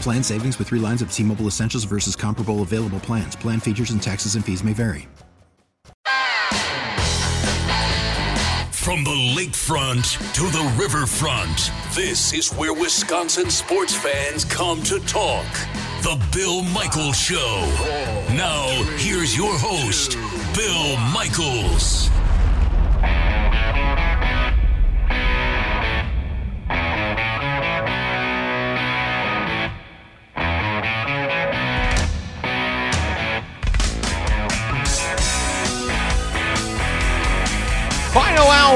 Plan savings with three lines of T Mobile Essentials versus comparable available plans. Plan features and taxes and fees may vary. From the lakefront to the riverfront, this is where Wisconsin sports fans come to talk. The Bill Michaels Show. Now, here's your host, Bill Michaels.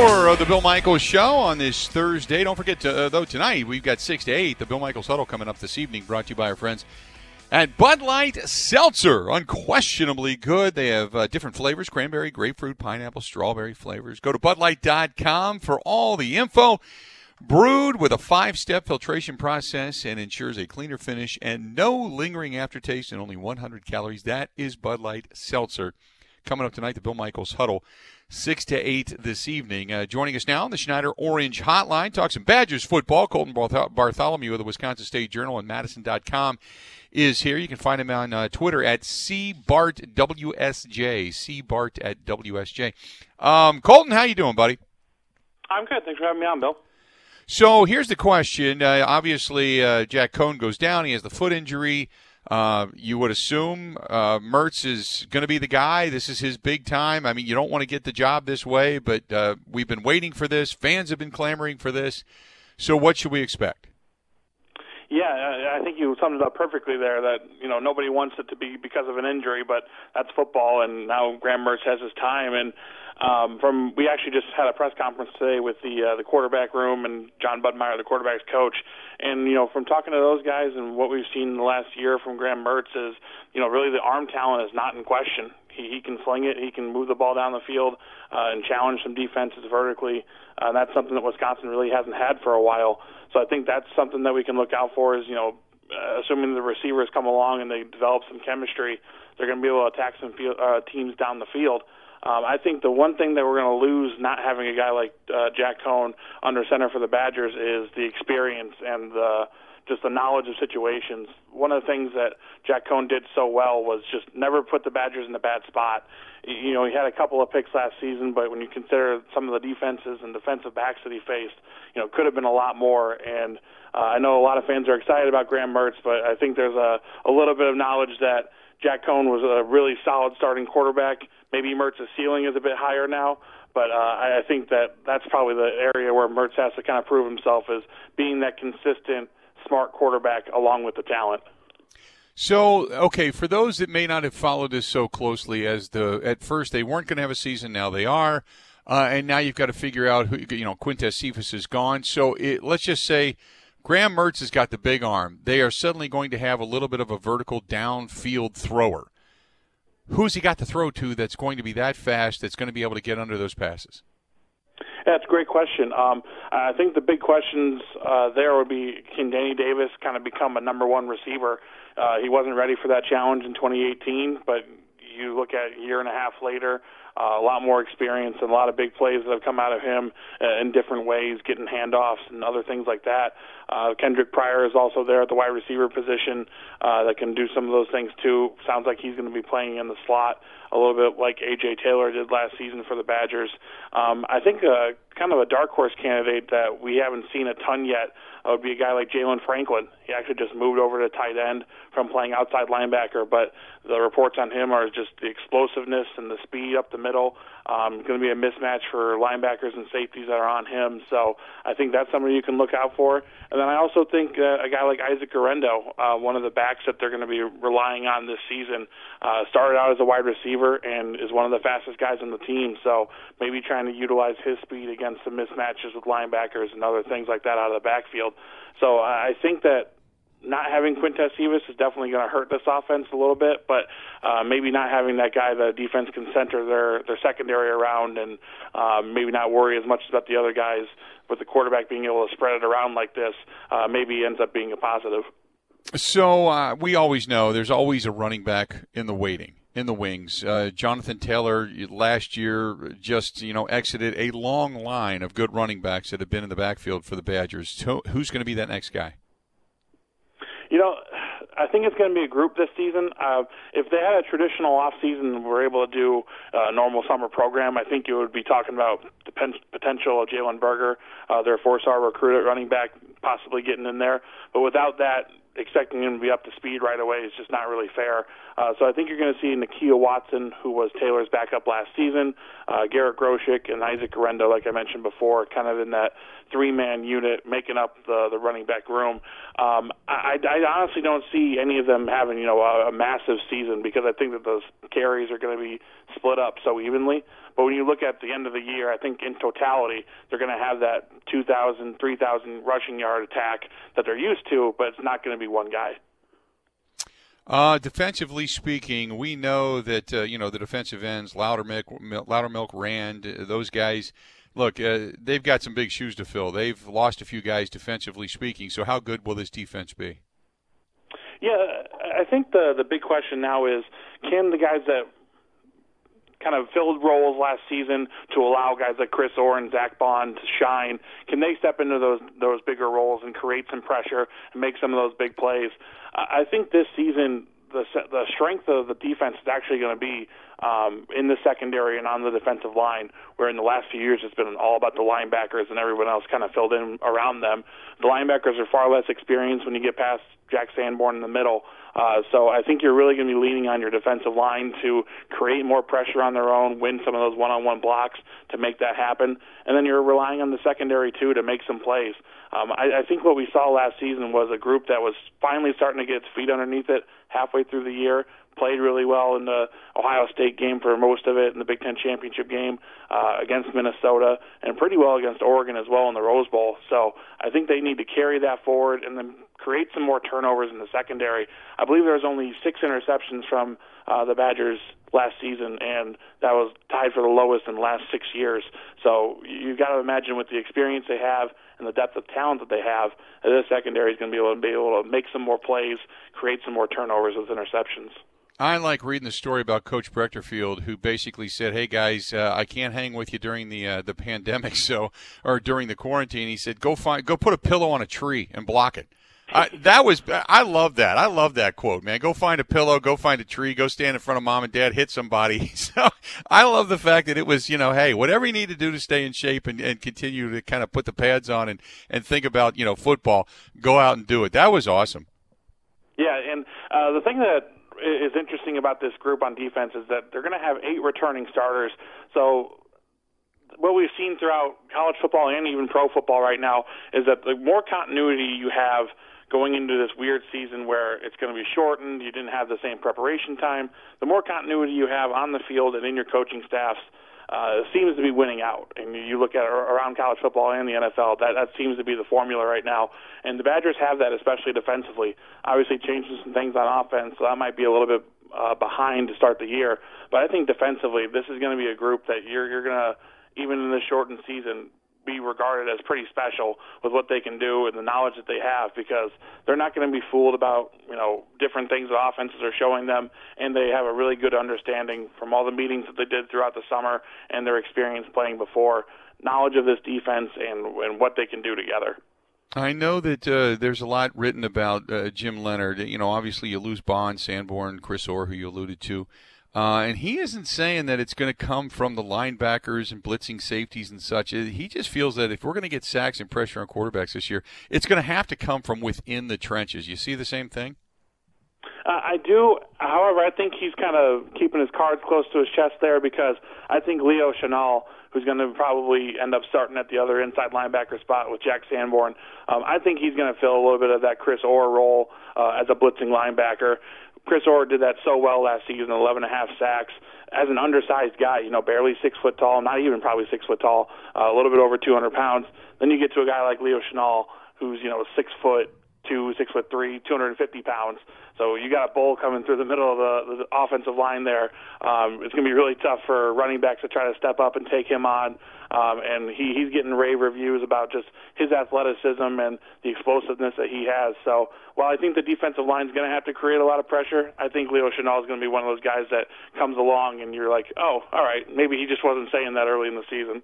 Hour of the Bill Michaels Show on this Thursday. Don't forget to, uh, though, tonight we've got 6 to 8, the Bill Michaels Huddle coming up this evening, brought to you by our friends at Bud Light Seltzer. Unquestionably good. They have uh, different flavors cranberry, grapefruit, pineapple, strawberry flavors. Go to budlight.com for all the info. Brewed with a five step filtration process and ensures a cleaner finish and no lingering aftertaste and only 100 calories. That is Bud Light Seltzer. Coming up tonight, the Bill Michaels Huddle. 6 to 8 this evening. Uh, joining us now on the Schneider Orange Hotline, talk some Badgers football. Colten Bartholomew of the Wisconsin State Journal and Madison.com is here. You can find him on uh, Twitter at cbartwsj, cbart at WSJ. Um, Colten, how you doing, buddy? I'm good. Thanks for having me on, Bill. So here's the question. Uh, obviously, uh, Jack Coan goes down. He has the foot injury. Uh, you would assume uh, Mertz is going to be the guy. This is his big time. I mean, you don't want to get the job this way, but uh, we've been waiting for this. Fans have been clamoring for this. So, what should we expect? Yeah, I think you summed it up perfectly there. That you know nobody wants it to be because of an injury, but that's football, and now Graham Mertz has his time, and um, from we actually just had a press conference today with the uh, the quarterback room and Jon Budmayr, the quarterback's coach, and you know from talking to those guys and what we've seen in the last year from Graham Mertz is you know really the arm talent is not in question. He, he can sling it, he can move the ball down the field uh, and challenge some defenses vertically. Uh, and that's something that Wisconsin really hasn't had for a while. So I think that's something that we can look out for. Is you know uh, assuming the receivers come along and they develop some chemistry, they're going to be able to attack some field, uh, teams down the field. Um, I think the one thing that we're going to lose not having a guy like uh, Jack Coan under center for the Badgers is the experience and the just the knowledge of situations. One of the things that Jack Coan did so well was just never put the Badgers in a bad spot. You know, he had a couple of picks last season, but when you consider some of the defenses and defensive backs that he faced, you know, could have been a lot more. And uh, I know a lot of fans are excited about Graham Mertz, but I think there's a, a little bit of knowledge that Jack Coan was a really solid starting quarterback Maybe Mertz's ceiling is a bit higher now, but uh, I think that that's probably the area where Mertz has to kind of prove himself as being that consistent, smart quarterback along with the talent. So, okay, for those that may not have followed this so closely, as the at first they weren't going to have a season, now they are, uh, and now you've got to figure out who you know. Quintez Cephus is gone, so it, let's just say Graham Mertz has got the big arm. They are suddenly going to have a little bit of a vertical downfield thrower who's he got to throw to that's going to be that fast that's going to be able to get under those passes? That's a great question. Um, I think the big questions uh, there would be can Danny Davis kind of become a number one receiver? Uh, he wasn't ready for that challenge in 2018, but you look at a year and a half later, uh, a lot more experience and a lot of big plays that have come out of him uh, in different ways, getting handoffs and other things like that. Uh, Kendric Pryor is also there at the wide receiver position uh, that can do some of those things too. Sounds like he's going to be playing in the slot a little bit like AJ Taylor did last season for the Badgers. Um, I think uh, kind of a dark horse candidate that we haven't seen a ton yet uh, would be a guy like Jaylan Franklin. He actually just moved over to tight end from playing outside linebacker, but the reports on him are just the explosiveness and the speed up the middle. Um, going to be a mismatch for linebackers and safeties that are on him. So I think that's somebody you can look out for. And then I also think uh, a guy like Isaac Guerendo, uh, one of the backs that they're going to be relying on this season, uh, started out as a wide receiver and is one of the fastest guys on the team. So maybe trying to utilize his speed against some mismatches with linebackers and other things like that out of the backfield. So I think that not having Quintez Cephus is definitely going to hurt this offense a little bit, but uh, maybe not having that guy the defense can center their their secondary around, and uh, maybe not worry as much about the other guys with the quarterback being able to spread it around like this, uh, maybe ends up being a positive. So uh, we always know there's always a running back in the waiting in the wings. Uh, Jonathan Taylor last year just you know exited a long line of good running backs that have been in the backfield for the Badgers. So who's going to be that next guy? You know, I think it's going to be a group this season. Uh, if they had a traditional off season and were able to do a normal summer program, I think you would be talking about the pen- potential of Jalen Berger, uh, their four-star recruit at running back, possibly getting in there. But without that, expecting him to be up to speed right away is just not really fair. Uh, so I think you're going to see Nakia Watson, who was Taylor's backup last season, uh, Garrett Groshek, and Isaac Guerendo, like I mentioned before, kind of in that three-man unit making up the the running back room. Um, I, I honestly don't see any of them having you know a, a massive season because I think that those carries are going to be split up so evenly. But when you look at the end of the year, I think in totality they're going to have that 2,000, 3,000 rushing yard attack that they're used to, but it's not going to be one guy. Uh, defensively speaking, we know that uh, you know the defensive ends, Loudermilk, Loudermilk, Rand, those guys. Look, uh, they've got some big shoes to fill. They've lost a few guys defensively speaking. So, how good will this defense be? Yeah, I think the the big question now is can the guys that kind of filled roles last season to allow guys like Chris Orr and Zack Baun to shine. Can they step into those those bigger roles and create some pressure and make some of those big plays? I think this season the the strength of the defense is actually going to be um, in the secondary and on the defensive line, where in the last few years it's been all about the linebackers and everyone else kind of filled in around them. The linebackers are far less experienced when you get past Jack Sanborn in the middle. Uh, so I think you're really going to be leaning on your defensive line to create more pressure on their own, win some of those one-on-one blocks to make that happen, and then you're relying on the secondary too to make some plays. Um, I, I think what we saw last season was a group that was finally starting to get its feet underneath it halfway through the year. Played really well in the Ohio State game for most of it, in the Big Ten championship game uh, against Minnesota, and pretty well against Oregon as well in the Rose Bowl. So I think they need to carry that forward and then create some more turnovers in the secondary. I believe there was only six interceptions from uh, the Badgers last season, and that was tied for the lowest in the last six years. So you've got to imagine with the experience they have and the depth of talent that they have, this secondary is going to be able to be able to make some more plays, create some more turnovers with interceptions. I like reading the story about Coach Breckterfield, who basically said, "Hey guys, uh, I can't hang with you during the uh, the pandemic, so or during the quarantine." He said, "Go find, go put a pillow on a tree and block it." That was I love that. I love that quote, man. Go find a pillow, go find a tree, go stand in front of mom and dad, hit somebody. So I love the fact that it was, you know, hey, whatever you need to do to stay in shape and, and continue to kind of put the pads on and, and think about, you know, football, go out and do it. That was awesome. Yeah, and uh, the thing that is interesting about this group on defense is that they're going to have eight returning starters. So what we've seen throughout college football and even pro football right now is that the more continuity you have – going into this weird season where it's going to be shortened, you didn't have the same preparation time, the more continuity you have on the field and in your coaching staffs uh, seems to be winning out. And you look at around college football and the NFL, that, that seems to be the formula right now. And the Badgers have that, especially defensively. Obviously, changing some things on offense, so that might be a little bit uh, behind to start the year. But I think defensively, this is going to be a group that you're, you're going to, even in the shortened season, be regarded as pretty special with what they can do and the knowledge that they have because they're not going to be fooled about you know different things that offenses are showing them and they have a really good understanding from all the meetings that they did throughout the summer and their experience playing before knowledge of this defense and and what they can do together. I know that uh, there's a lot written about uh, Jim Leonhard. You know, obviously you lose Baun, Sanborn, Chris Orr, who you alluded to. Uh, and he isn't saying that it's going to come from the linebackers and blitzing safeties and such. He just feels that if we're going to get sacks and pressure on quarterbacks this year, it's going to have to come from within the trenches. You see the same thing? Uh, I do. However, I think he's kind of keeping his cards close to his chest there because I think Leo Chenal, who's going to probably end up starting at the other inside linebacker spot with Jack Sanborn, um, I think he's going to fill a little bit of that Chris Orr role uh, as a blitzing linebacker. Chris Orr did that so well last season, 11 and a half sacks. As an undersized guy, you know, barely six foot tall, not even probably six foot tall, uh, a little bit over 200 pounds. Then you get to a guy like Leo Chenal, who's you know six foot two, six foot three, 250 pounds. So you got a bull coming through the middle of the, the offensive line there. Um, it's going to be really tough for running backs to try to step up and take him on. Um, and he, he's getting rave reviews about just his athleticism and the explosiveness that he has. So while I think the defensive line is going to have to create a lot of pressure, I think Leo Chenal is going to be one of those guys that comes along and you're like, oh, all right, maybe he just wasn't saying that early in the season.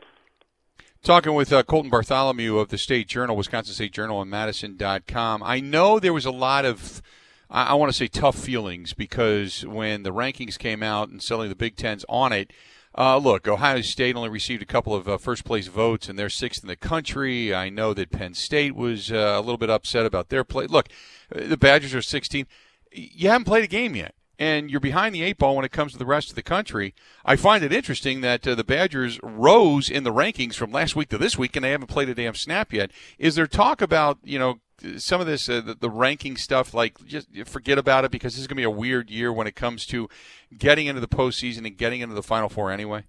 Talking with uh, Colten Bartholomew of the State Journal, Wisconsin State Journal, and Madison.com. I know there was a lot of, I, I want to say, tough feelings because when the rankings came out and selling the Big Ten's on it, uh, look, Ohio State only received a couple of uh, first place votes, and they're sixth in the country. I know that Penn State was uh, a little bit upset about their play. Look, uh, the Badgers are 16. You haven't played a game yet and you're behind the eight ball when it comes to the rest of the country. I find it interesting that uh, the Badgers rose in the rankings from last week to this week, and they haven't played a damn snap yet. Is there talk about you know some of this uh, the, the, ranking stuff? Like just forget about it because this is going to be a weird year when it comes to getting into the postseason and getting into the Final Four anyway.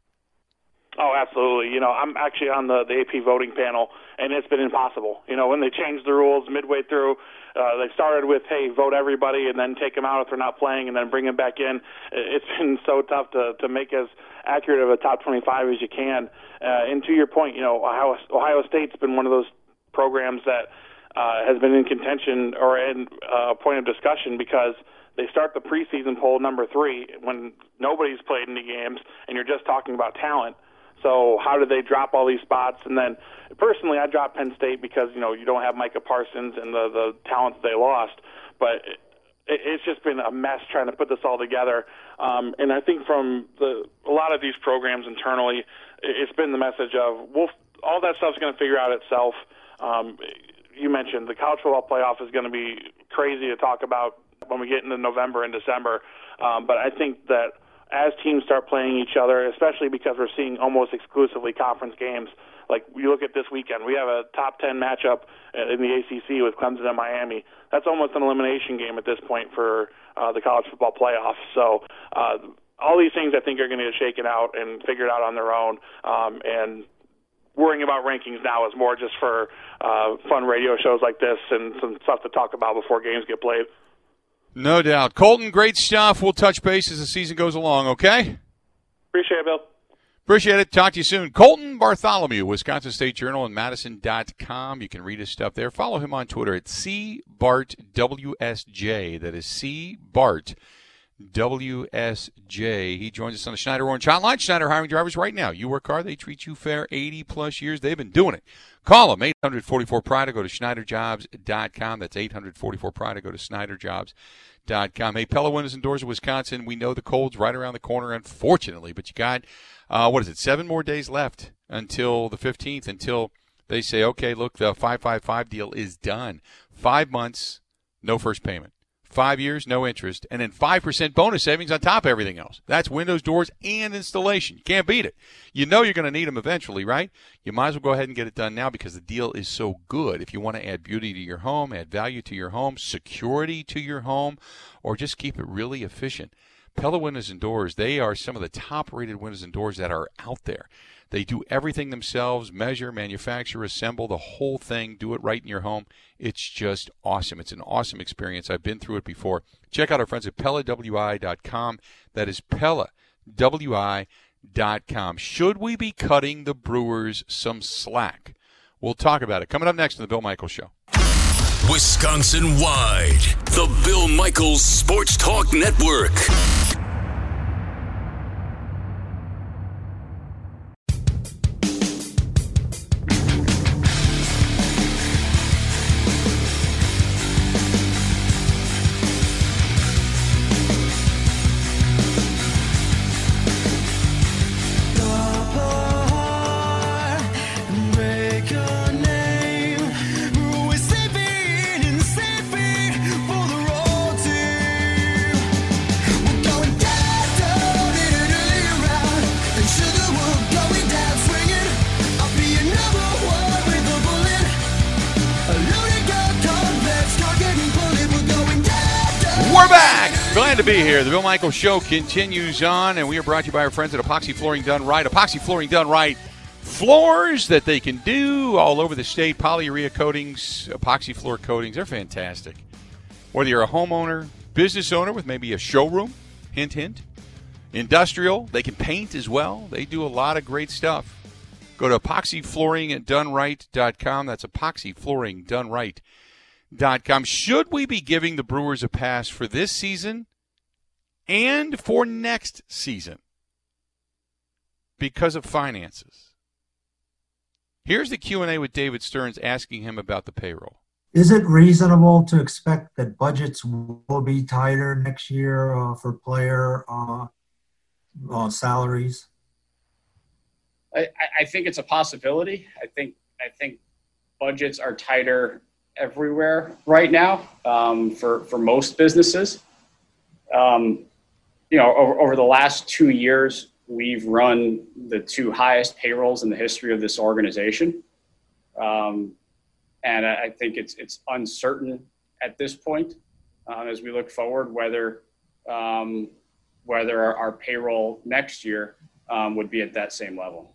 Oh, absolutely. You know, I'm actually on the, the AP voting panel, and it's been impossible. You know, when they changed the rules midway through, uh, they started with, hey, vote everybody, and then take them out if they're not playing, and then bring them back in. It's been so tough to, to make as accurate of a top 25 as you can. Uh, and to your point, you know, Ohio, Ohio State's been one of those programs that uh, has been in contention or in a uh, point of discussion because – they start the preseason poll number three when nobody's played any games and you're just talking about talent. So how did they drop all these spots? And then personally, I dropped Penn State because you know you don't have Micah Parsons and the the talent they lost, but. It, it's just been a mess trying to put this all together, um, and I think from the a lot of these programs internally, it's been the message of well, all that stuff's going to figure out itself. Um, you mentioned the college football playoff is going to be crazy to talk about when we get into November and December. Um, but I think that as teams start playing each other, especially because we're seeing almost exclusively conference games. Like you look at this weekend, we have a top 10 matchup in the ACC with Clemson and Miami. That's almost an elimination game at this point for uh, the college football playoffs. So uh, all these things I think are going to get shaken out and figured out on their own. Um, and worrying about rankings now is more just for uh, fun radio shows like this and some stuff to talk about before games get played. No doubt. Colten, great stuff. We'll touch base as the season goes along, okay? Appreciate it, Bill. Appreciate it. Talk to you soon. Colten Bartholomew, Wisconsin State Journal and Madison.com. You can read his stuff there. Follow him on Twitter at CBartWSJ. That is CBart. WSJ. He joins us on the Schneider Orange Hotline. Schneider hiring drivers right now. You work hard, they treat you fair. 80 plus years. They've been doing it. Call them 844 Pride. Go to SchneiderJobs.com. That's 844 Pride. Go to SchneiderJobs.com. Hey, Pella Windows and Doors of Wisconsin. We know the cold's right around the corner, unfortunately, but you got, uh, what is it, seven more days left until the 15th, until they say, okay, look, the 555 deal is done. Five months, no first payment. Five years, no interest, and then 5% bonus savings on top of everything else. That's windows, doors, and installation. You can't beat it. You know you're going to need them eventually, right? You might as well go ahead and get it done now because the deal is so good. If you want to add beauty to your home, add value to your home, security to your home, or just keep it really efficient. Pella Windows and Doors, they are some of the top rated windows and doors that are out there. They do everything themselves measure, manufacture, assemble the whole thing, do it right in your home. It's just awesome. It's an awesome experience. I've been through it before. Check out our friends at PellaWI.com. That is PellaWI.com. Should we be cutting the Brewers some slack? We'll talk about it. Coming up next on The Bill Michaels Show. Wisconsin wide, the Bill Michaels Sports Talk Network. To be here. The Bill Michael Show continues on, and we are brought to you by our friends at Epoxy Flooring Done Right. Epoxy Flooring Done Right. Floors that they can do all over the state. Polyurea coatings, epoxy floor coatings, they're fantastic. Whether you're a homeowner, business owner with maybe a showroom, hint, hint, industrial, they can paint as well. They do a lot of great stuff. Go to epoxyflooringdoneright.com. That's epoxyflooringdoneright.com com. Should we be giving the Brewers a pass for this season and for next season because of finances? Here's the Q&A with David Stearns asking him about the payroll. Is it reasonable to expect that budgets will be tighter next year uh, for player uh, uh, salaries? I, I think it's a possibility. I think I think budgets are tighter everywhere right now um, for for most businesses. Um, you know, over, over the last two years, we've run the two highest payrolls in the history of this organization, um, and I, think it's it's uncertain at this point uh, as we look forward whether um, whether our, our, payroll next year um, would be at that same level.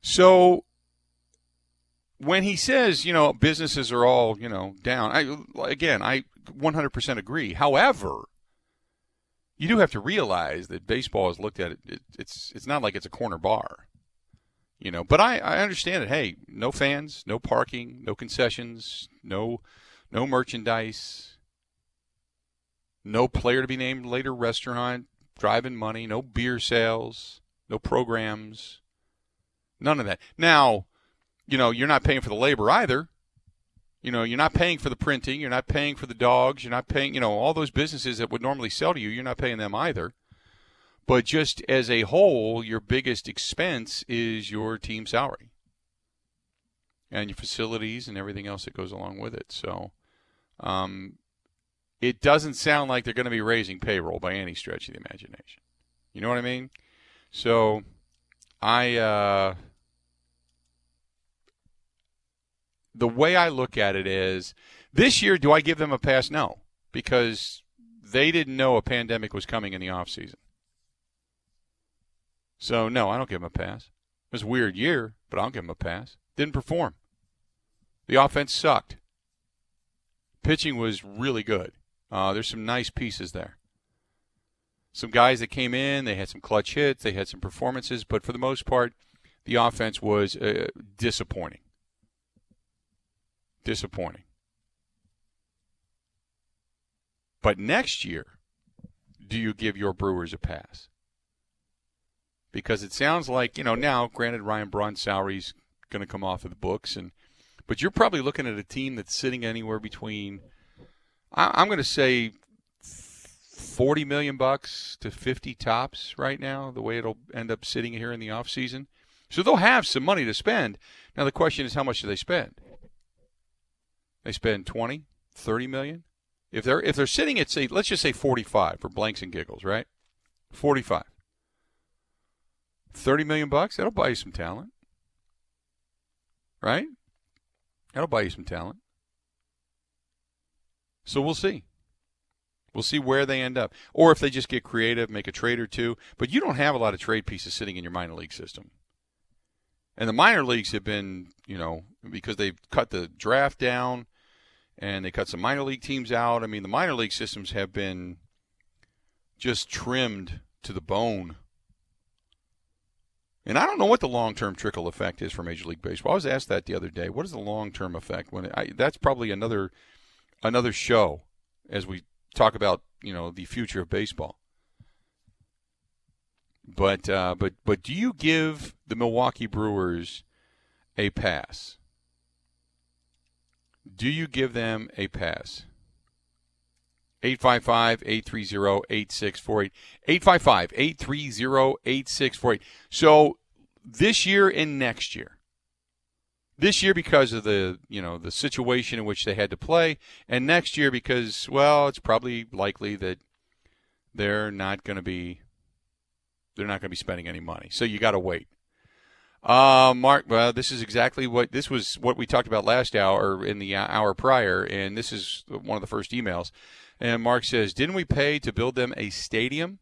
So when he says, you know, businesses are all, you know, down, I again, I 100% agree. However, you do have to realize that baseball is looked at it, it, it's it's not like it's a corner bar. You know, but I, I understand it. Hey, no fans, no parking, no concessions, no no merchandise, no player to be named later restaurant, driving money, no beer sales, no programs, none of that. Now, you know, you're not paying for the labor either. You know, you're not paying for the printing, you're not paying for the dogs, you're not paying, you know, all those businesses that would normally sell to you, you're not paying them either. But just as a whole, your biggest expense is your team salary and your facilities and everything else that goes along with it. So, um, it doesn't sound like they're going to be raising payroll by any stretch of the imagination. You know what I mean? So, I uh, the way I look at it is this year, do I give them a pass? No, because they didn't know a pandemic was coming in the off season. So no, I don't give them a pass. It was a weird year, but I'll give them a pass. Didn't perform. The offense sucked. Pitching was really good. Uh, there's some nice pieces there. Some guys that came in, they had some clutch hits, they had some performances, but for the most part, the offense was uh, disappointing disappointing. But next year, do you give your Brewers a pass? Because it sounds like, you know, now, granted, Ryan Braun's salary's going to come off of the books, and but you're probably looking at a team that's sitting anywhere between, I, am going to say, 40 million bucks to 50 tops right now, the way it'll end up sitting here in the off season. So they'll have some money to spend. Now the question is, how much do they spend? They spend 20, 30 million. If they're if they're sitting at say let's just say 45 for blanks and giggles, right? 45. 30 million bucks, that'll buy you some talent. Right? That'll buy you some talent. So we'll see. We'll see where they end up. Or if they just get creative, make a trade or two. But you don't have a lot of trade pieces sitting in your minor league system. And the minor leagues have been, you know, because they've cut the draft down, and they cut some minor league teams out. I mean, the minor league systems have been just trimmed to the bone. And I don't know what the long-term trickle effect is for Major League Baseball. I was asked that the other day. What is the long-term effect? When I, that's probably another another show as we talk about you know the future of baseball. But uh, but but do you give the Milwaukee Brewers a pass? Do you give them a pass? 855 830 8648. 855 830 8648. So this year and next year. This year because of the, you know, the situation in which they had to play and next year because well, it's probably likely that they're not going to be they're not going to be spending any money. So you got to wait. Uh, Mark, well, this is exactly what this was what we talked about last hour or in the hour prior, and this is one of the first emails. And Mark says, "Didn't we pay to build them a stadium?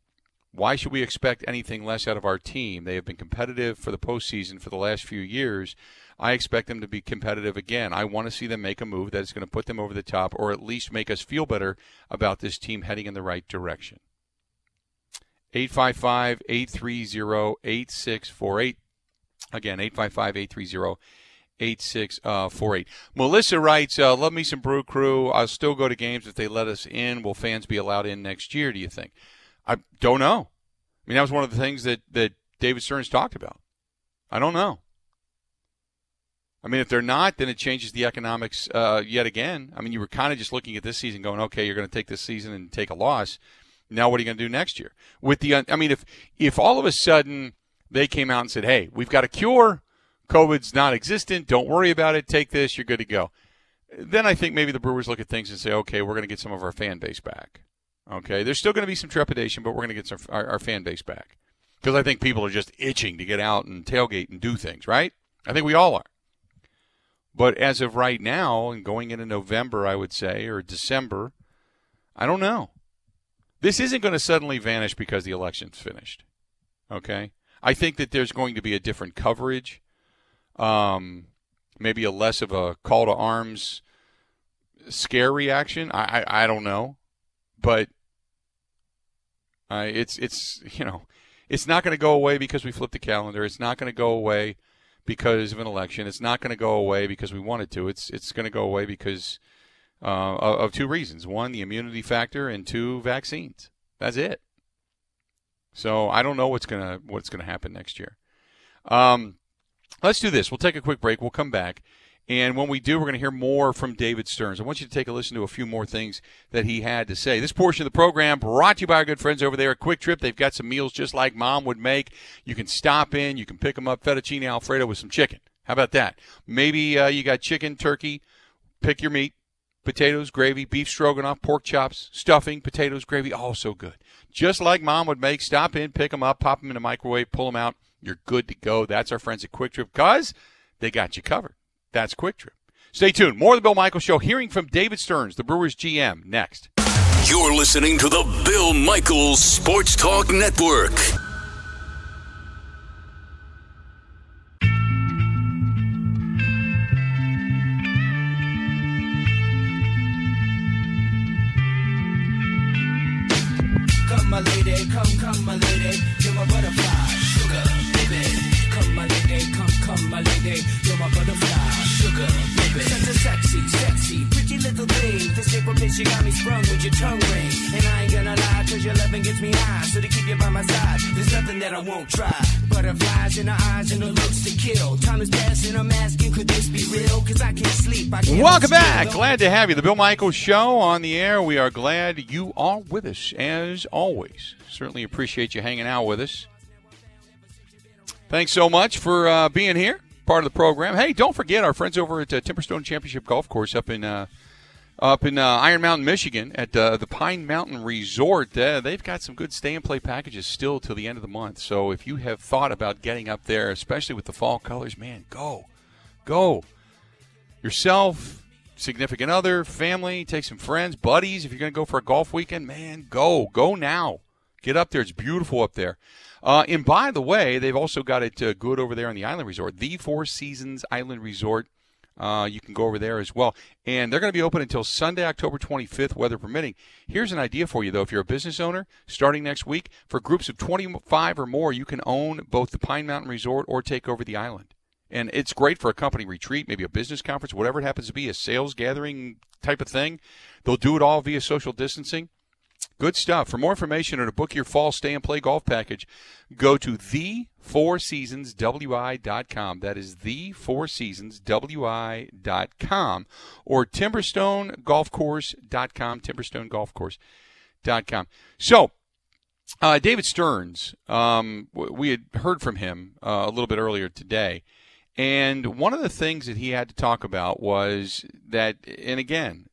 Why should we expect anything less out of our team? They have been competitive for the postseason for the last few years. I expect them to be competitive again. I want to see them make a move that is going to put them over the top, or at least make us feel better about this team heading in the right direction." 855 830 8648. Again, 855 830 8648. Melissa writes, uh, Love me some Brew Crew. I'll still go to games if they let us in. Will fans be allowed in next year, do you think? I don't know. I mean, that was one of the things that, that David Stearns talked about. I don't know. I mean, if they're not, then it changes the economics uh, yet again. I mean, you were kind of just looking at this season going, okay, you're going to take this season and take a loss. Now, what are you going to do next year? With the, I mean, if if all of a sudden they came out and said, "Hey, we've got a cure. COVID's non-existent. Don't worry about it. Take this. You're good to go." Then I think maybe the Brewers look at things and say, "Okay, we're going to get some of our fan base back." Okay, there's still going to be some trepidation, but we're going to get some, our, our fan base back because I think people are just itching to get out and tailgate and do things. Right? I think we all are. But as of right now, and going into November, I would say, or December, I don't know. This isn't going to suddenly vanish because the election's finished. Okay? I think that there's going to be a different coverage, um, maybe a less of a call to arms scare reaction. I, I, I don't know. But uh, it's, it's, you know, it's not going to go away because we flipped the calendar. It's not going to go away because of an election. It's not going to go away because we wanted to. It's, it's going to go away because – uh, of two reasons: one, the immunity factor, and two, vaccines. That's it. So I don't know what's gonna what's gonna happen next year. Um, let's do this. We'll take a quick break. We'll come back. And when we do, we're going to hear more from David Stearns. I want you to take a listen to a few more things that he had to say. This portion of the program brought to you by our good friends over there at Kwik Trip. They've got some meals just like mom would make. You can stop in, you can pick them up, fettuccine alfredo with some chicken. How about that? Maybe uh, you got chicken, turkey, pick your meat, potatoes, gravy, beef stroganoff, pork chops, stuffing, potatoes, gravy, all so good. Just like mom would make, stop in, pick them up, pop them in the microwave, pull them out. You're good to go. That's our friends at Kwik Trip because they got you covered. That's Kwik Trip. Stay tuned. More of the Bill Michaels Show, hearing from David Stearns, the Brewers GM, next. You're listening to the Bill Michaels Sports Talk Network. Won't try. Butterflies in her eyes and the looks to kill. Time is passing, I'm asking, could this be real? Cause I can't sleep. I can't Welcome back. Glad to have you. The Bill Michaels Show on the air. We are glad you are with us, as always. Certainly appreciate you hanging out with us. Thanks so much for uh, being here, part of the program. Hey, don't forget our friends over at uh, Timberstone Championship Golf Course up in uh, up in uh, Iron Mountain, Michigan, at uh, the Pine Mountain Resort. Uh, they've got some good stay and play packages still till the end of the month. So if you have thought about getting up there, especially with the fall colors, man, go, go. Yourself, significant other, family, take some friends, buddies. If you're going to go for a golf weekend, man, go, go now. Get up there. It's beautiful up there. Uh, and by the way, they've also got it uh, good over there on the Island Resort, the Four Seasons Island Resort. Uh, you can go over there as well. And they're going to be open until Sunday, October 25th, weather permitting. Here's an idea for you, though. If you're a business owner, starting next week, for groups of 25 or more, you can own both the Pine Mountain Resort or take over the island. And it's great for a company retreat, maybe a business conference, whatever it happens to be, a sales gathering type of thing. They'll do it all via social distancing. Good stuff. For more information or to book your fall stay and play golf package, go to the4seasonswi.com. That is the4seasonswi.com or timberstonegolfcourse.com, timberstonegolfcourse.com. So, uh, David Stearns, um, we had heard from him uh, a little bit earlier today. And one of the things that he had to talk about was that, and again,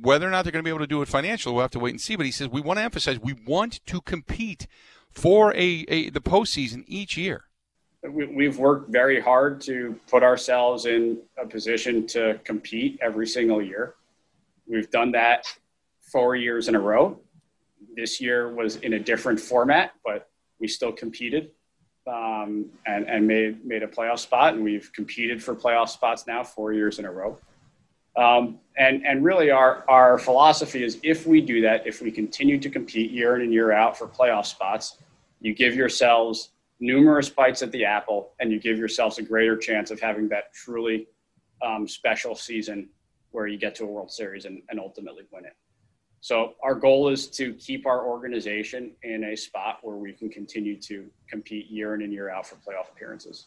whether or not they're going to be able to do it financially, we'll have to wait and see. But he says we want to emphasize we want to compete for a, a the postseason each year. we, we've worked very hard to put ourselves in a position to compete every single year. We've done that four years in a row. This year was in a different format, but we still competed um, and, and made, made a playoff spot. And we've competed for playoff spots now four years in a row. Um, and, and really, our, our philosophy is if we do that, if we continue to compete year in and year out for playoff spots, you give yourselves numerous bites at the apple and you give yourselves a greater chance of having that truly um, special season where you get to a World Series and, and ultimately win it. So our goal is to keep our organization in a spot where we can continue to compete year in and year out for playoff appearances.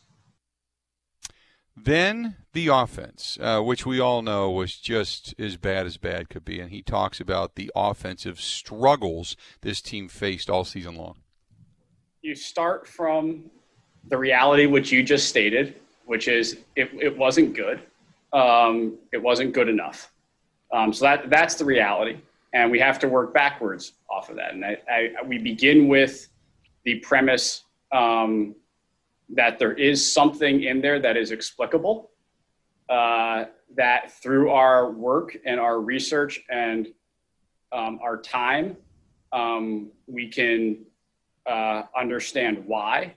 Then the offense, uh, which we all know was just as bad as bad could be, and he talks about the offensive struggles this team faced all season long. You start from the reality which you just stated, which is it, it wasn't good. Um, it wasn't good enough. Um, so that that's the reality, and we have to work backwards off of that. And I, I, we begin with the premise um, that there is something in there that is explicable, uh, that through our work and our research and um, our time, um, we can uh, understand why.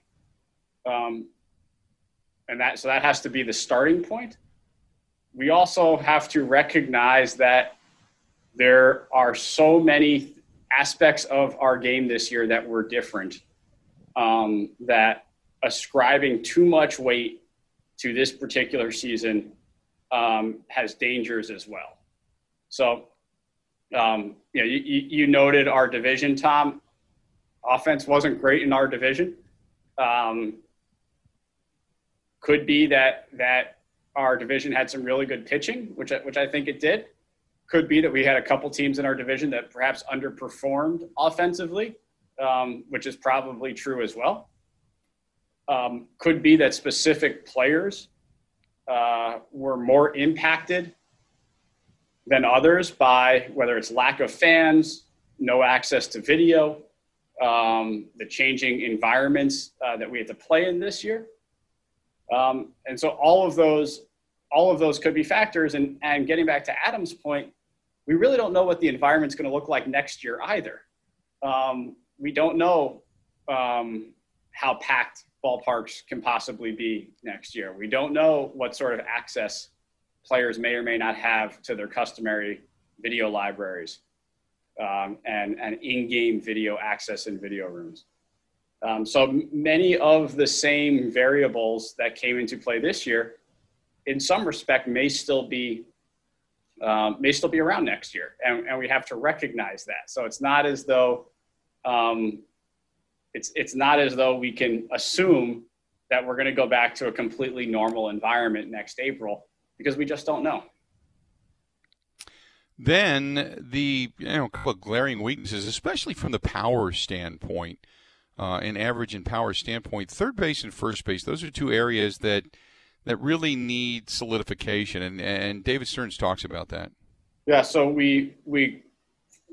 Um, and that, so that has to be the starting point. We also have to recognize that there are so many aspects of our game this year that were different um, that ascribing too much weight to this particular season um, has dangers as well. So, um, you, know, you, you, noted our division, Tom. Offense wasn't great in our division. Um, could be that that our division had some really good pitching, which which I think it did. Could be that we had a couple teams in our division that perhaps underperformed offensively, um, which is probably true as well um, could be that specific players uh, were more impacted than others by whether it's lack of fans, no access to video, um, the changing environments uh, that we had to play in this year. Um, and so all of those, all of those could be factors. And, and getting back to Adam's point, we really don't know what the environment's going to look like next year either. Um, we don't know um, how packed ballparks can possibly be next year. We don't know what sort of access players may or may not have to their customary video libraries um, and, and in-game video access in video rooms. Um, so many of the same variables that came into play this year, in some respect, may still be um, may still be around next year, and, and, we have to recognize that. So it's not as though um, it's it's not as though we can assume that we're going to go back to a completely normal environment next April because we just don't know. Then the you know glaring weaknesses, especially from the power standpoint, uh, an average and power standpoint, third base and first base, those are two areas that that really need solidification, and and David Stearns talks about that. Yeah, so we we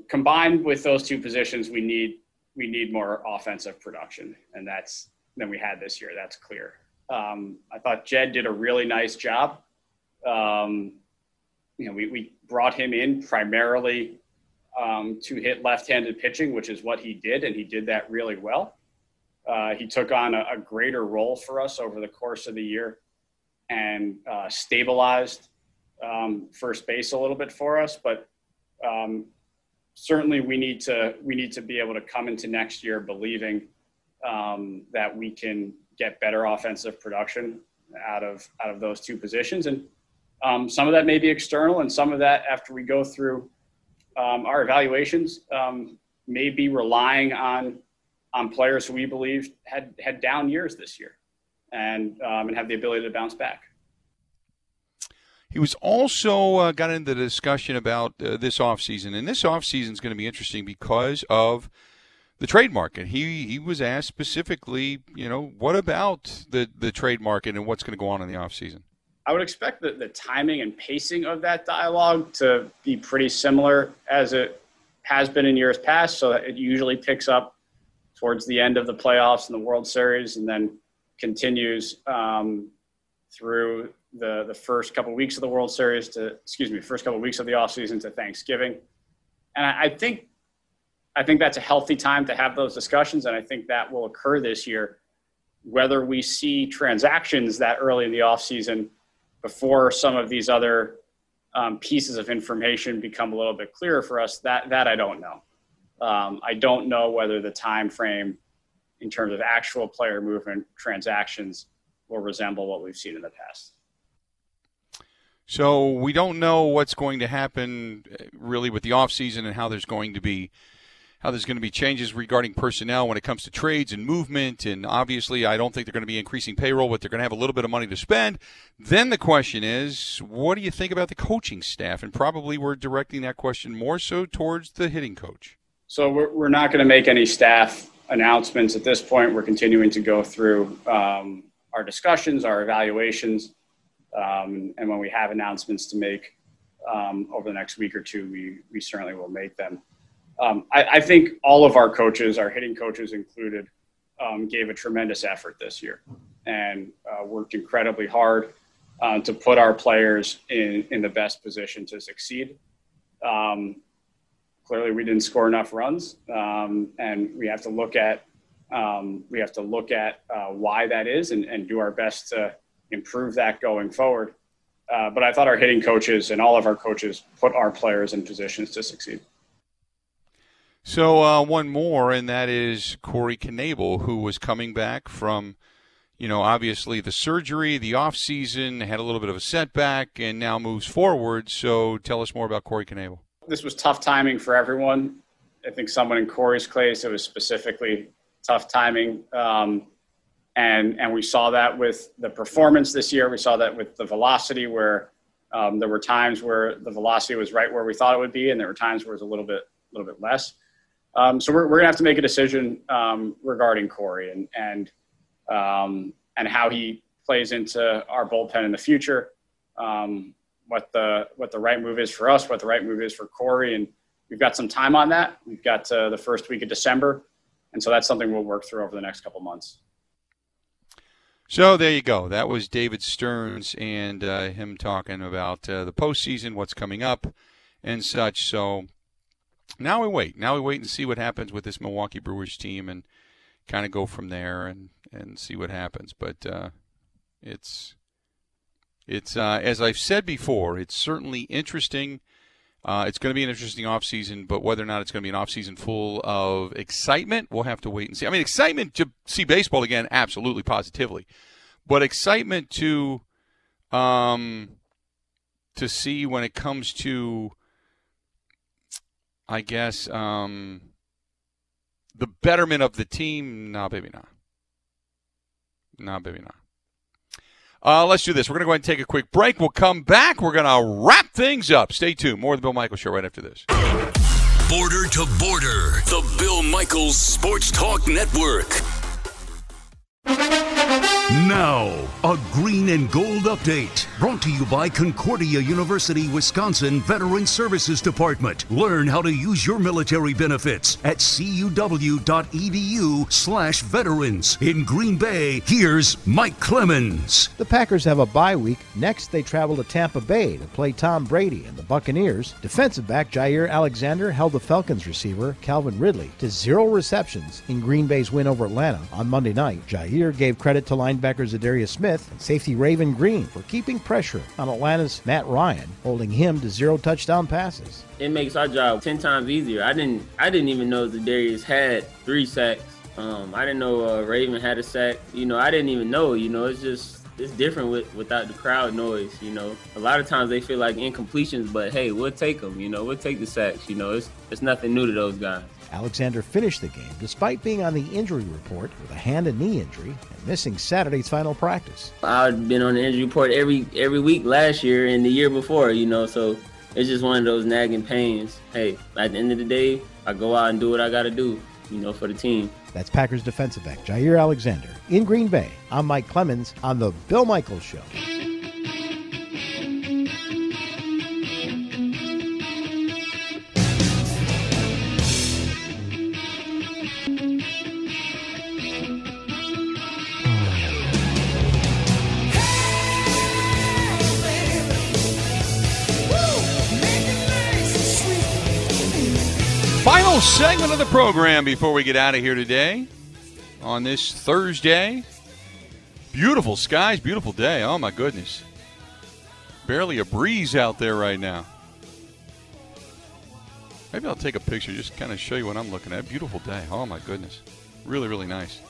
combined with those two positions, we need we need more offensive production, and that's than we had this year. That's clear. Um, I thought Jed did a really nice job. Um, you know, we, we brought him in primarily um, to hit left-handed pitching, which is what he did, and he did that really well. Uh, he took on a, a, greater role for us over the course of the year and uh, stabilized um, first base a little bit for us. But um, certainly we need to we need to be able to come into next year believing um, that we can get better offensive production out of out of those two positions. And um, some of that may be external and some of that after we go through um, our evaluations um, may be relying on on players who we believe had had down years this year and um, and have the ability to bounce back he was also uh, got into the discussion about uh, this offseason, and this offseason is going to be interesting because of the trade market. He he was asked specifically, you know, what about the the trade market and what's going to go on in the offseason? I would expect that the timing and pacing of that dialogue to be pretty similar as it has been in years past. So it usually picks up towards the end of the playoffs and the World Series, and then continues um, through the the first couple weeks of the World Series to excuse me, first couple weeks of the offseason to Thanksgiving, and I, I think I think that's a healthy time to have those discussions, and I think that will occur this year. Whether we see transactions that early in the offseason before some of these other um, pieces of information become a little bit clearer for us, that that I don't know. Um, I don't know whether the time frame in terms of actual player movement transactions will resemble what we've seen in the past. So we don't know what's going to happen uh, really with the offseason and how there's going to be how there's going to be changes regarding personnel when it comes to trades and movement. And obviously, I don't think they're going to be increasing payroll, but they're going to have a little bit of money to spend. Then the question is, what do you think about the coaching staff? And probably we're directing that question more so towards the hitting coach. So we're, we're not going to make any staff announcements at this point. We're continuing to go through um, our discussions, our evaluations, um, and when we have announcements to make um, over the next week or two, we, we certainly will make them. Um, I, I, think all of our coaches, our hitting coaches included, um, gave a tremendous effort this year and uh, worked incredibly hard uh, to put our players in, in the best position to succeed. Um, clearly, we didn't score enough runs, um, and we have to look at we have to look at uh, why that is and, and, do our best to improve that going forward. Uh, but I thought our hitting coaches and all of our coaches put our players in positions to succeed. So uh, one more, and that is Corey Knebel, who was coming back from, you know, obviously the surgery, the off season, had a little bit of a setback, and now moves forward. So tell us more about Corey Knebel. This was tough timing for everyone. I think someone in Corey's case, it was specifically tough timing. Um, and, and we saw that with the performance this year. We saw that with the velocity, where um, there were times where the velocity was right where we thought it would be, and there were times where it was a little bit, a little bit less. Um, so we're, we're gonna have to make a decision um, regarding Corey and and um, and how he plays into our bullpen in the future. Um, what the what the right move is for us, what the right move is for Corey, and we've got some time on that. We've got uh, the first week of December, and so that's something we'll work through over the next couple months. So there you go. That was David Stearns and uh, him talking about uh, the postseason, what's coming up, and such. So now we wait. Now we wait and see what happens with this Milwaukee Brewers team and kind of go from there and, and see what happens. But uh, it's it's uh, as I've said before, it's certainly interesting. Uh, it's going to be an interesting offseason, but whether or not it's going to be an offseason full of excitement, we'll have to wait and see. I mean, excitement to see baseball again, absolutely, positively, but excitement to um, to see when it comes to I guess um, the betterment of the team. No, baby, no. No, baby, no. Uh, let's do this. We're going to go ahead and take a quick break. We'll come back. We're going to wrap things up. Stay tuned. More of the Bill Michaels Show right after this. Border to Border, the Bill Michaels Sports Talk Network. Now, a green and gold update brought to you by Concordia University, Wisconsin Veteran Services Department. Learn how to use your military benefits at cuw.edu/slash veterans. In Green Bay, here's Mike Clemens. The Packers have a bye week. Next, they travel to Tampa Bay to play Tom Brady and the Buccaneers. Defensive back Jaire Alexander held the Falcons receiver Calvin Ridley to zero receptions in Green Bay's win over Atlanta on Monday night. Jaire gave credit to line linebacker Za'Darius Smith safety Raven Greene for keeping pressure on Atlanta's Matt Ryan, holding him to zero touchdown passes. It makes our job ten times easier. I didn't I didn't even know Za'Darius had three sacks. Um, I didn't know uh, Raven had a sack. You know, I didn't even know. You know, it's just it's different with, without the crowd noise. You know, a lot of times they feel like incompletions, but hey, we'll take them. You know, we'll take the sacks. You know, it's it's nothing new to those guys. Alexander finished the game despite being on the injury report with a hand and knee injury and missing Saturday's final practice. I've been on the injury report every every week last year and the year before, you know, so it's just one of those nagging pains. Hey, at the end of the day, I go out and do what I got to do, you know, for the team. That's Packers defensive back Jaire Alexander in Green Bay. I'm Mike Clemens on the Bill Michaels Show. Segment of the program before we get out of here today on this Thursday. Beautiful skies, beautiful day. Oh my goodness. Barely a breeze out there right now. Maybe I'll take a picture, just kind of show you what I'm looking at. Beautiful day. Oh my goodness. Really, really nice.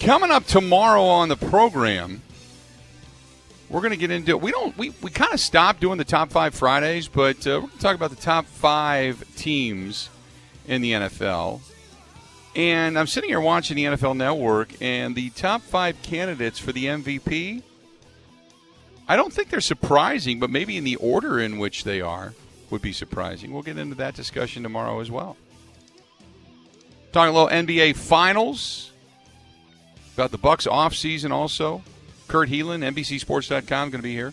Coming up tomorrow on the program, we're going to get into it. we don't we, we kind of stopped doing the top five fridays but uh, we're going to talk about the top five teams in the nfl and i'm sitting here watching the nfl network and the top five candidates for the mvp i don't think they're surprising but maybe in the order in which they are would be surprising. We'll get into that discussion tomorrow as well. Talking a little nba finals. About the bucks off season also Kurt Helin, NBCSports.com, going to be here.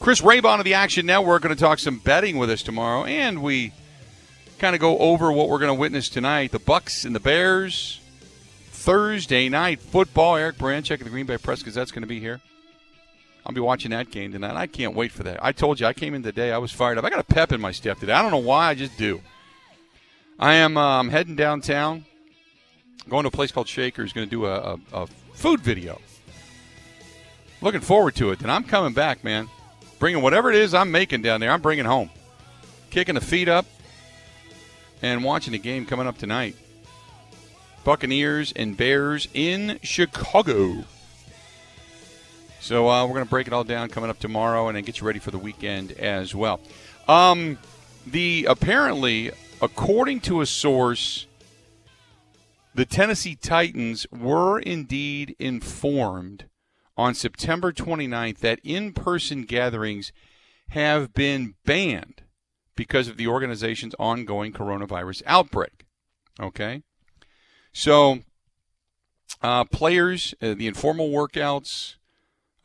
Chris Raybon of the Action Network going to talk some betting with us tomorrow, and we kind of go over what we're going to witness tonight: the Bucs and the Bears. Thursday night football. Eric Branchek of the Green Bay Press Gazette's going to be here. I'll be watching that game tonight. I can't wait for that. I told you I came in today. I was fired up. I got a pep in my step today. I don't know why. I just do. I am um, heading downtown, going to a place called Shaker's. Going to do a, a, a food video looking forward to it. And I'm coming back, man. Bringing whatever it is I'm making down there, I'm bringing home. Kicking the feet up and watching the game coming up tonight. Buccaneers and Bears in Chicago. So uh, we're going to break it all down coming up tomorrow and then get you ready for the weekend as well. Um, the apparently, according to a source, the Tennessee Titans were indeed informed on September 29th that in person gatherings have been banned because of the organization's ongoing coronavirus outbreak. Okay? So, uh, players, uh, the informal workouts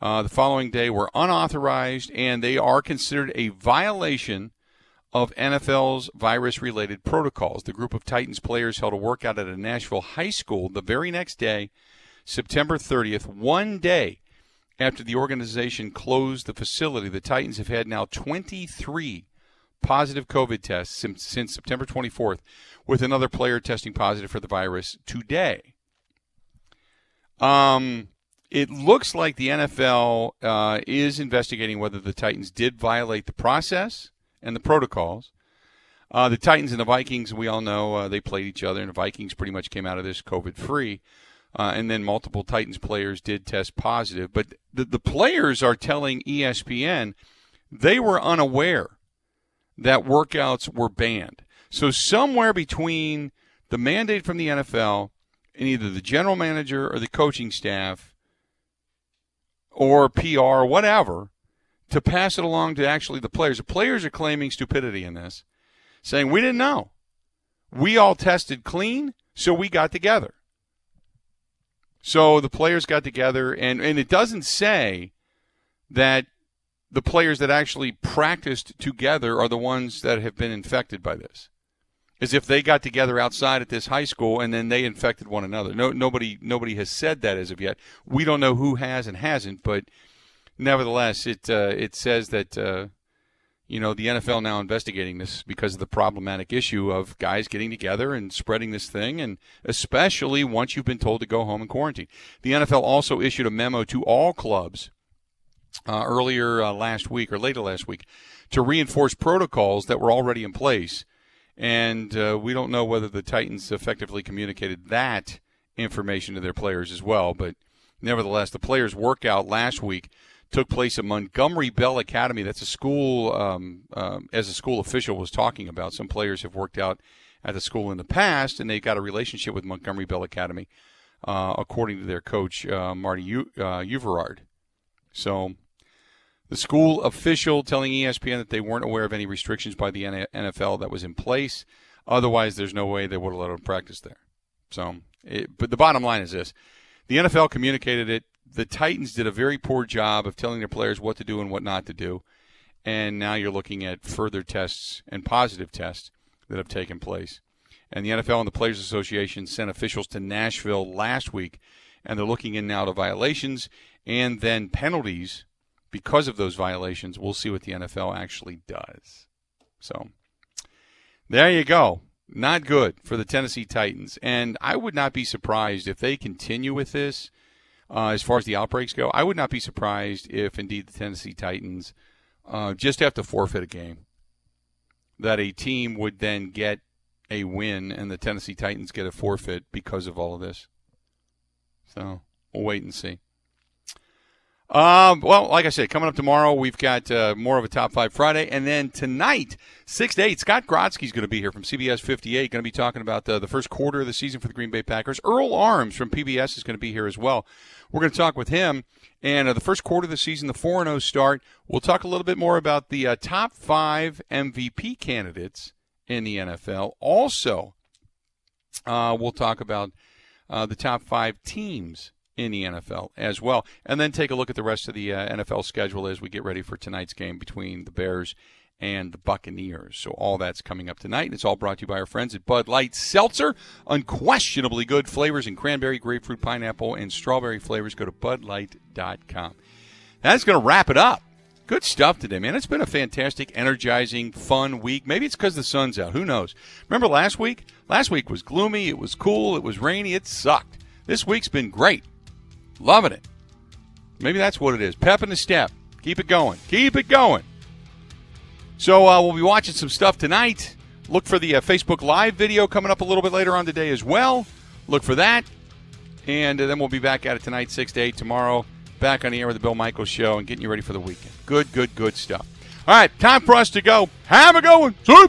uh, the following day were unauthorized and they are considered a violation of NFL's virus related protocols. The group of Titans players held a workout at a Nashville high school the very next day, September 30th, one day after the organization closed the facility. The Titans have had now 23 positive COVID tests since, since September 24th, with another player testing positive for the virus today. Um, it looks like the NFL uh, is investigating whether the Titans did violate the process and the protocols. Uh, the Titans and the Vikings, we all know uh, they played each other, and the Vikings pretty much came out of this COVID free. Uh, and then multiple Titans players did test positive. But the, the players are telling ESPN they were unaware that workouts were banned. So somewhere between the mandate from the NFL and either the general manager or the coaching staff or PR whatever to pass it along to actually the players. The players are claiming stupidity in this, saying we didn't know. We all tested clean, so we got together. So the players got together, and, and it doesn't say that the players that actually practiced together are the ones that have been infected by this. As if they got together outside at this high school and then they infected one another. No, nobody, nobody has said that as of yet. We don't know who has and hasn't, but nevertheless, it uh, it says that uh, you know, the NFL now investigating this because of the problematic issue of guys getting together and spreading this thing, and especially once you've been told to go home and quarantine. The NFL also issued a memo to all clubs uh, earlier uh, last week or later last week to reinforce protocols that were already in place. And uh, we don't know whether the Titans effectively communicated that information to their players as well, but nevertheless, the players' workout last week took place at Montgomery Bell Academy. That's a school, um, um, as a school official was talking about. Some players have worked out at the school in the past, and they've got a relationship with Montgomery Bell Academy, uh, according to their coach, uh, Marty U- uh, Uverard. So the school official telling ESPN that they weren't aware of any restrictions by the NFL that was in place. Otherwise, there's no way they would have let them practice there. So, it, but the bottom line is this: the NFL communicated it the Titans did a very poor job of telling their players what to do and what not to do. And now you're looking at further tests and positive tests that have taken place. And the NFL and the Players Association sent officials to Nashville last week, and they're looking in now to violations and then penalties because of those violations. We'll see what the NFL actually does. So There you go. Not good for the Tennessee Titans. And I would not be surprised if they continue with this uh, as far as the outbreaks go. I would not be surprised if indeed the Tennessee Titans uh, just have to forfeit a game. That a team would then get a win and the Tennessee Titans get a forfeit because of all of this. So we'll wait and see. Um, well, like I said, coming up tomorrow, we've got uh, more of a top five Friday, and then tonight, six to eight, Scott Grotsky's going to be here from CBS 58, going to be talking about the, the first quarter of the season for the Green Bay Packers. Earl Arms from PBS is going to be here as well. We're going to talk with him, and uh, the first quarter of the season, the four and zero start. We'll talk a little bit more about the uh, top five MVP candidates in the NFL. Also, uh, we'll talk about uh, the top five teams in the NFL as well. And then take a look at the rest of the uh, NFL schedule as we get ready for tonight's game between the Bears and the Buccaneers. So all that's coming up tonight. And it's all brought to you by our friends at Bud Light Seltzer. Unquestionably good flavors in cranberry, grapefruit, pineapple, and strawberry flavors. Go to budlight.com. That's going to wrap it up. Good stuff today, man. It's been a fantastic, energizing, fun week. Maybe it's because the sun's out. Who knows? Remember last week? Last week was gloomy. It was cool. It was rainy. It sucked. This week's been great. Loving it. Maybe that's what it is. Pep in the step. Keep it going. Keep it going. So uh, we'll be watching some stuff tonight. Look for the uh, Facebook Live video coming up a little bit later on today as well. Look for that. And uh, then we'll be back at it tonight, 6 to 8 tomorrow. Back on the air with the Bill Michaels Show and getting you ready for the weekend. Good, good, good stuff. All right, time for us to go. Have a good one.